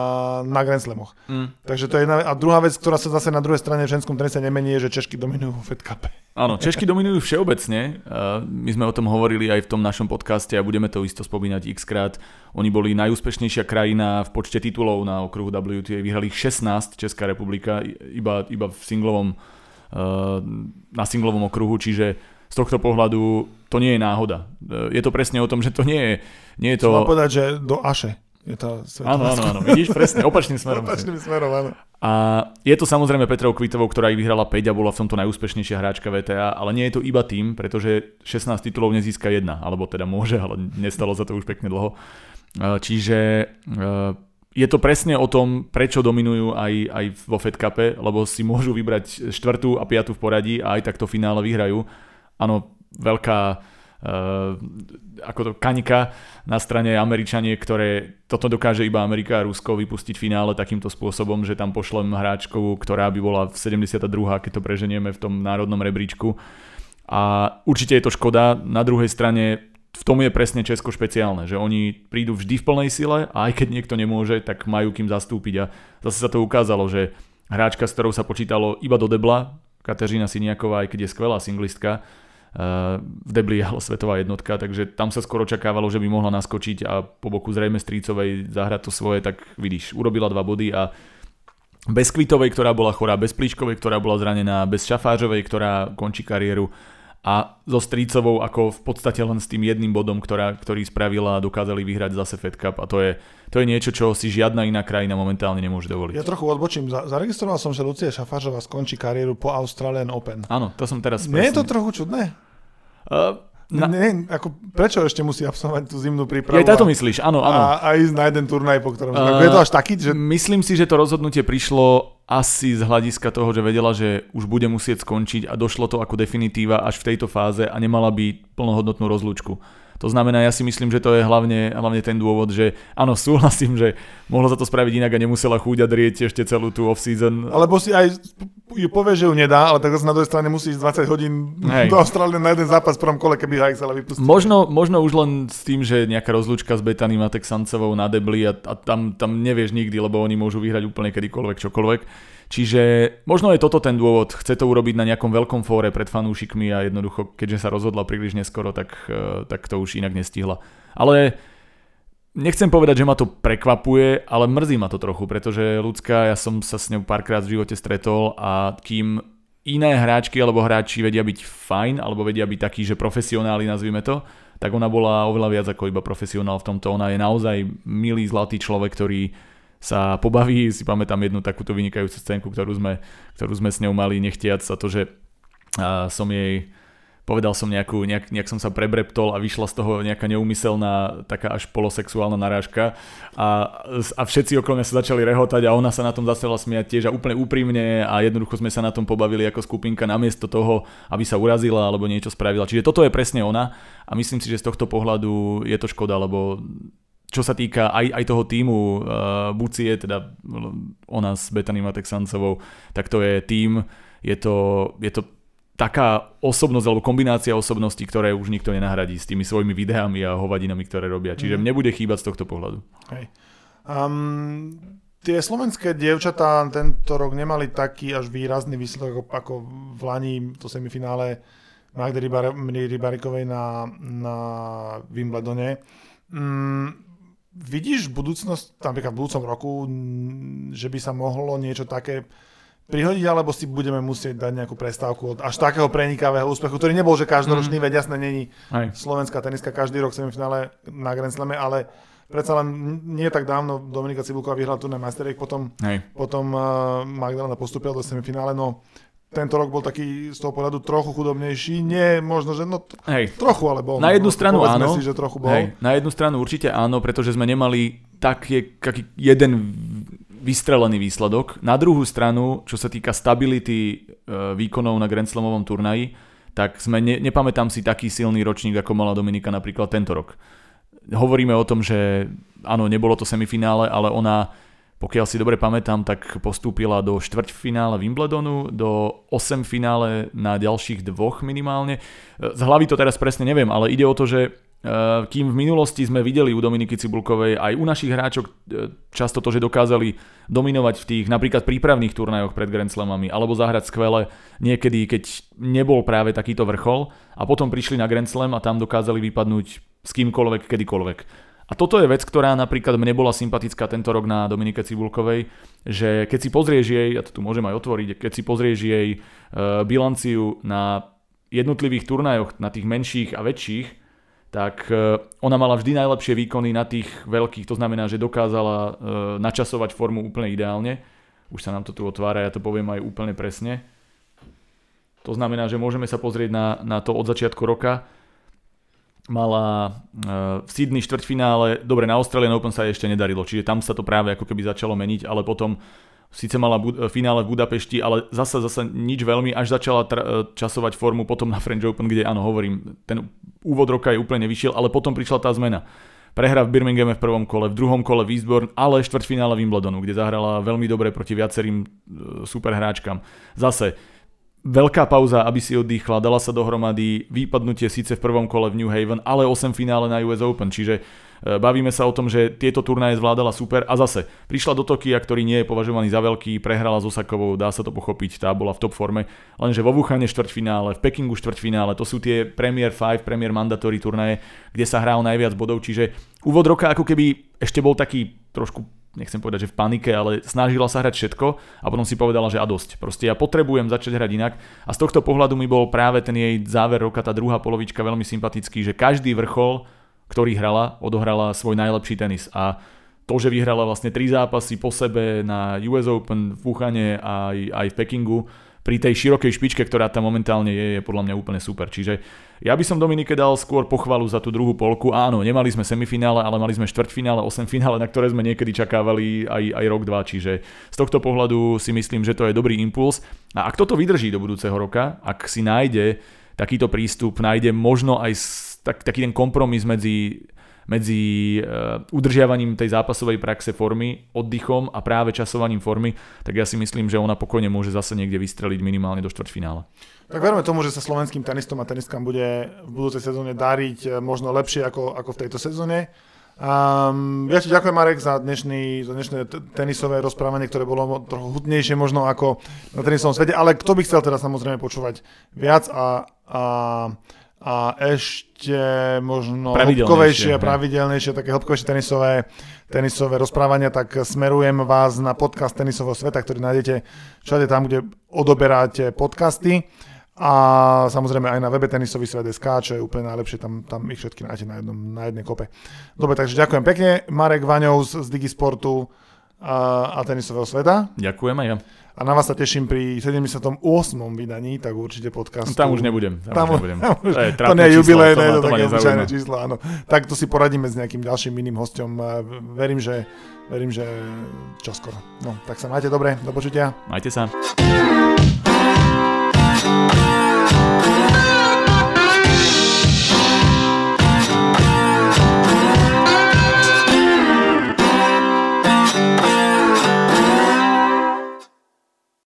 na Grand Slamoch. Mm. Takže to je jedna, a druhá vec, ktorá sa zase na druhej strane v ženskom tenise nemení, je, že Češky dominujú vo Fed Cup. Áno, Češky dominujú všeobecne. My sme o tom hovorili aj v tom našom podcaste a budeme to isto spomínať x krát. Oni boli najúspešnejšia krajina v počte titulov na okruhu WTA. Vyhrali 16 Česká republika iba, iba v singlovom, na singlovom okruhu, čiže z tohto pohľadu to nie je náhoda. Je to presne o tom, že to nie je, nie je to... Chcem povedať, že do Aše je tá Áno, áno, áno. Vidíš, presne, opačným smerom. opačným smerom, áno. A je to samozrejme Petrou Kvitovou, ktorá ich vyhrala 5 a bola v tomto najúspešnejšia hráčka VTA, ale nie je to iba tým, pretože 16 titulov nezíska jedna, alebo teda môže, ale nestalo za to už pekne dlho. Čiže je to presne o tom, prečo dominujú aj, aj vo Fed Cupe, lebo si môžu vybrať štvrtú a piatú v poradí a aj takto finále vyhrajú áno, veľká uh, ako to kanika na strane Američanie, ktoré toto dokáže iba Amerika a Rusko vypustiť finále takýmto spôsobom, že tam pošlem hráčku, ktorá by bola v 72. keď to preženieme v tom národnom rebríčku. A určite je to škoda. Na druhej strane v tom je presne Česko špeciálne, že oni prídu vždy v plnej sile a aj keď niekto nemôže, tak majú kým zastúpiť. A zase sa to ukázalo, že hráčka, s ktorou sa počítalo iba do debla, Kateřina Siniaková, aj keď je skvelá singlistka, v debli je svetová jednotka, takže tam sa skoro očakávalo, že by mohla naskočiť a po boku zrejme Strícovej zahrať to svoje, tak vidíš, urobila dva body a bez Kvitovej, ktorá bola chorá, bez Plíškovej, ktorá bola zranená, bez Šafážovej, ktorá končí kariéru a so Strícovou ako v podstate len s tým jedným bodom, ktorá, ktorý spravila a dokázali vyhrať zase Fed Cup a to je, to je niečo, čo si žiadna iná krajina momentálne nemôže dovoliť. Ja trochu odbočím. Zaregistroval som, že Lucia Šafážová skončí kariéru po Australian Open. Áno, to som teraz... Nie presne... je to trochu čudné? Uh, na... Nie, ako, prečo ešte musí absolvovať tú zimnú prípravu? Ja to myslíš, áno, áno. A, a ísť na jeden turnaj, po ktorom... Uh, je to až taký, že... Myslím si, že to rozhodnutie prišlo asi z hľadiska toho, že vedela, že už bude musieť skončiť a došlo to ako definitíva až v tejto fáze a nemala by plnohodnotnú rozlúčku. To znamená, ja si myslím, že to je hlavne, hlavne ten dôvod, že áno, súhlasím, že mohlo sa to spraviť inak a nemusela chúďať drieť ešte celú tú off-season. Alebo si aj ju povie, že ju nedá, ale tak zase na druhej strane musí ísť 20 hodín Hej. do Austrálie na jeden zápas v prvom kole, keby ho chcela vypustiť. Možno, možno už len s tým, že nejaká rozlúčka s Betaním a Texancovou na debli a, a tam, tam nevieš nikdy, lebo oni môžu vyhrať úplne kedykoľvek, čokoľvek. Čiže možno je toto ten dôvod, chce to urobiť na nejakom veľkom fóre pred fanúšikmi a jednoducho, keďže sa rozhodla príliš neskoro, tak, e, tak to už inak nestihla. Ale nechcem povedať, že ma to prekvapuje, ale mrzí ma to trochu, pretože ľudská, ja som sa s ňou párkrát v živote stretol a kým iné hráčky alebo hráči vedia byť fajn, alebo vedia byť takí, že profesionáli, nazvime to, tak ona bola oveľa viac ako iba profesionál v tomto. Ona je naozaj milý, zlatý človek, ktorý sa pobaví. Si pamätám jednu takúto vynikajúcu scénku, ktorú sme, ktorú sme s ňou mali nechtiac a to, že som jej povedal som nejakú, nejak, nejak som sa prebreptol a vyšla z toho nejaká neumyselná, taká až polosexuálna narážka a, a všetci okolo mňa sa začali rehotať a ona sa na tom začala smiať tiež a úplne úprimne a jednoducho sme sa na tom pobavili ako skupinka namiesto toho, aby sa urazila alebo niečo spravila. Čiže toto je presne ona a myslím si, že z tohto pohľadu je to škoda, lebo čo sa týka aj, aj toho týmu uh, Bucie, teda ona s Betaním a Texancovou, tak to je tým, je to, je to taká osobnosť alebo kombinácia osobností, ktoré už nikto nenahradí s tými svojimi videami a hovadinami, ktoré robia. Čiže mne bude chýbať z tohto pohľadu. Hej. Um, tie slovenské dievčatá tento rok nemali taký až výrazný výsledok ako v Lani, to semifinále Magdy Rybarikovej na, na Wimbledone. Um, vidíš budúcnosť, napríklad v budúcom roku, že by sa mohlo niečo také prihodiť, alebo si budeme musieť dať nejakú prestávku od až takého prenikavého úspechu, ktorý nebol, že každoročný, mm. veď jasne není Aj. slovenská teniska každý rok v semifinále na Grand Slame, ale predsa len nie tak dávno Dominika Cibulková vyhrala turné Masteriek, potom, potom uh, Magdalena postupila do semifinále, no tento rok bol taký z toho pohľadu trochu chudobnejší. Nie, možno, že no, Hej. trochu, ale bol. Na jednu no, stranu áno. Si, že trochu bol. Hej. Na jednu stranu určite áno, pretože sme nemali taký, taký jeden vystrelený výsledok. Na druhú stranu, čo sa týka stability e, výkonov na Grand Slamovom turnaji, tak sme, ne, nepamätám si taký silný ročník, ako mala Dominika napríklad tento rok. Hovoríme o tom, že áno, nebolo to semifinále, ale ona pokiaľ si dobre pamätám, tak postúpila do štvrťfinále Wimbledonu, do 8 finále na ďalších dvoch minimálne. Z hlavy to teraz presne neviem, ale ide o to, že e, kým v minulosti sme videli u Dominiky Cibulkovej aj u našich hráčok e, často to, že dokázali dominovať v tých napríklad prípravných turnajoch pred Grand Slamami alebo zahrať skvele niekedy, keď nebol práve takýto vrchol a potom prišli na Grand Slam a tam dokázali vypadnúť s kýmkoľvek, kedykoľvek. A toto je vec, ktorá napríklad mne bola sympatická tento rok na Dominike Cibulkovej, že keď si pozrieš jej, ja to tu môžem aj otvoriť, keď si pozrieš jej uh, bilanciu na jednotlivých turnajoch, na tých menších a väčších, tak uh, ona mala vždy najlepšie výkony na tých veľkých, to znamená, že dokázala uh, načasovať formu úplne ideálne. Už sa nám to tu otvára, ja to poviem aj úplne presne. To znamená, že môžeme sa pozrieť na, na to od začiatku roka mala uh, v Sydney štvrťfinále, dobre, na Australian Open sa ešte nedarilo, čiže tam sa to práve ako keby začalo meniť, ale potom síce mala bu- finále v Budapešti, ale zase, zase nič veľmi, až začala tra- eh, časovať formu potom na French Open, kde áno, hovorím, ten úvod roka je úplne nevyšiel, ale potom prišla tá zmena. Prehra v Birminghame v prvom kole, v druhom kole v Eastbourne, ale štvrťfinále Wimbledonu, kde zahrala veľmi dobre proti viacerým uh, super hráčkam. Zase veľká pauza, aby si oddychla, dala sa dohromady, výpadnutie síce v prvom kole v New Haven, ale 8 finále na US Open, čiže e, bavíme sa o tom, že tieto turnaje zvládala super a zase prišla do Tokia, ktorý nie je považovaný za veľký, prehrala s Osakovou, dá sa to pochopiť, tá bola v top forme, lenže vo Wuhane štvrťfinále, v Pekingu štvrťfinále, to sú tie Premier 5, Premier Mandatory turnaje, kde sa hrá najviac bodov, čiže úvod roka ako keby ešte bol taký trošku nechcem povedať, že v panike, ale snažila sa hrať všetko a potom si povedala, že a dosť. Proste ja potrebujem začať hrať inak a z tohto pohľadu mi bol práve ten jej záver roka, tá druhá polovička veľmi sympatický, že každý vrchol, ktorý hrala, odohrala svoj najlepší tenis a to, že vyhrala vlastne tri zápasy po sebe na US Open v Wuhane aj, aj v Pekingu, pri tej širokej špičke, ktorá tam momentálne je, je podľa mňa úplne super. Čiže ja by som Dominike dal skôr pochvalu za tú druhú polku. Áno, nemali sme semifinále, ale mali sme štvrťfinále, 8 finále, na ktoré sme niekedy čakávali aj, aj rok, dva. Čiže z tohto pohľadu si myslím, že to je dobrý impuls. A ak toto vydrží do budúceho roka, ak si nájde takýto prístup, nájde možno aj tak, taký ten kompromis medzi medzi uh, udržiavaním tej zápasovej praxe formy, oddychom a práve časovaním formy, tak ja si myslím, že ona pokojne môže zase niekde vystreliť minimálne do štvrťfinále. Tak verme tomu, že sa slovenským tenistom a tenistkám bude v budúcej sezóne dariť eh, možno lepšie ako, ako v tejto sezóne. Um, ja ti ďakujem, Marek, za, dnešný, za dnešné tenisové rozprávanie, ktoré bolo trochu hutnejšie možno ako na tenisovom svete, ale kto by chcel teda samozrejme počúvať viac a, a a ešte možno hĺbkovejšie, pravidelnejšie, také hĺbkovejšie tenisové, tenisové rozprávania, tak smerujem vás na podcast Tenisového sveta, ktorý nájdete všade tam, kde odoberáte podcasty a samozrejme aj na webe tenisový svet.sk, čo je úplne najlepšie, tam, tam ich všetky nájdete na, jednom, na jednej kope. Dobre, takže ďakujem pekne. Marek Vaňov z, z Digisportu a, a tenisového sveta. Ďakujem aj ja. A na vás sa teším pri 78. vydaní, tak určite podcast. Tam už nebudem. Tam, tam už nebudem. to, je to nie je jubilejné, to, to také obyčajné číslo, áno. Tak to si poradíme s nejakým ďalším iným hostom. Verím, že, verím, že čoskoro. No, tak sa majte dobre, do počutia. Majte sa.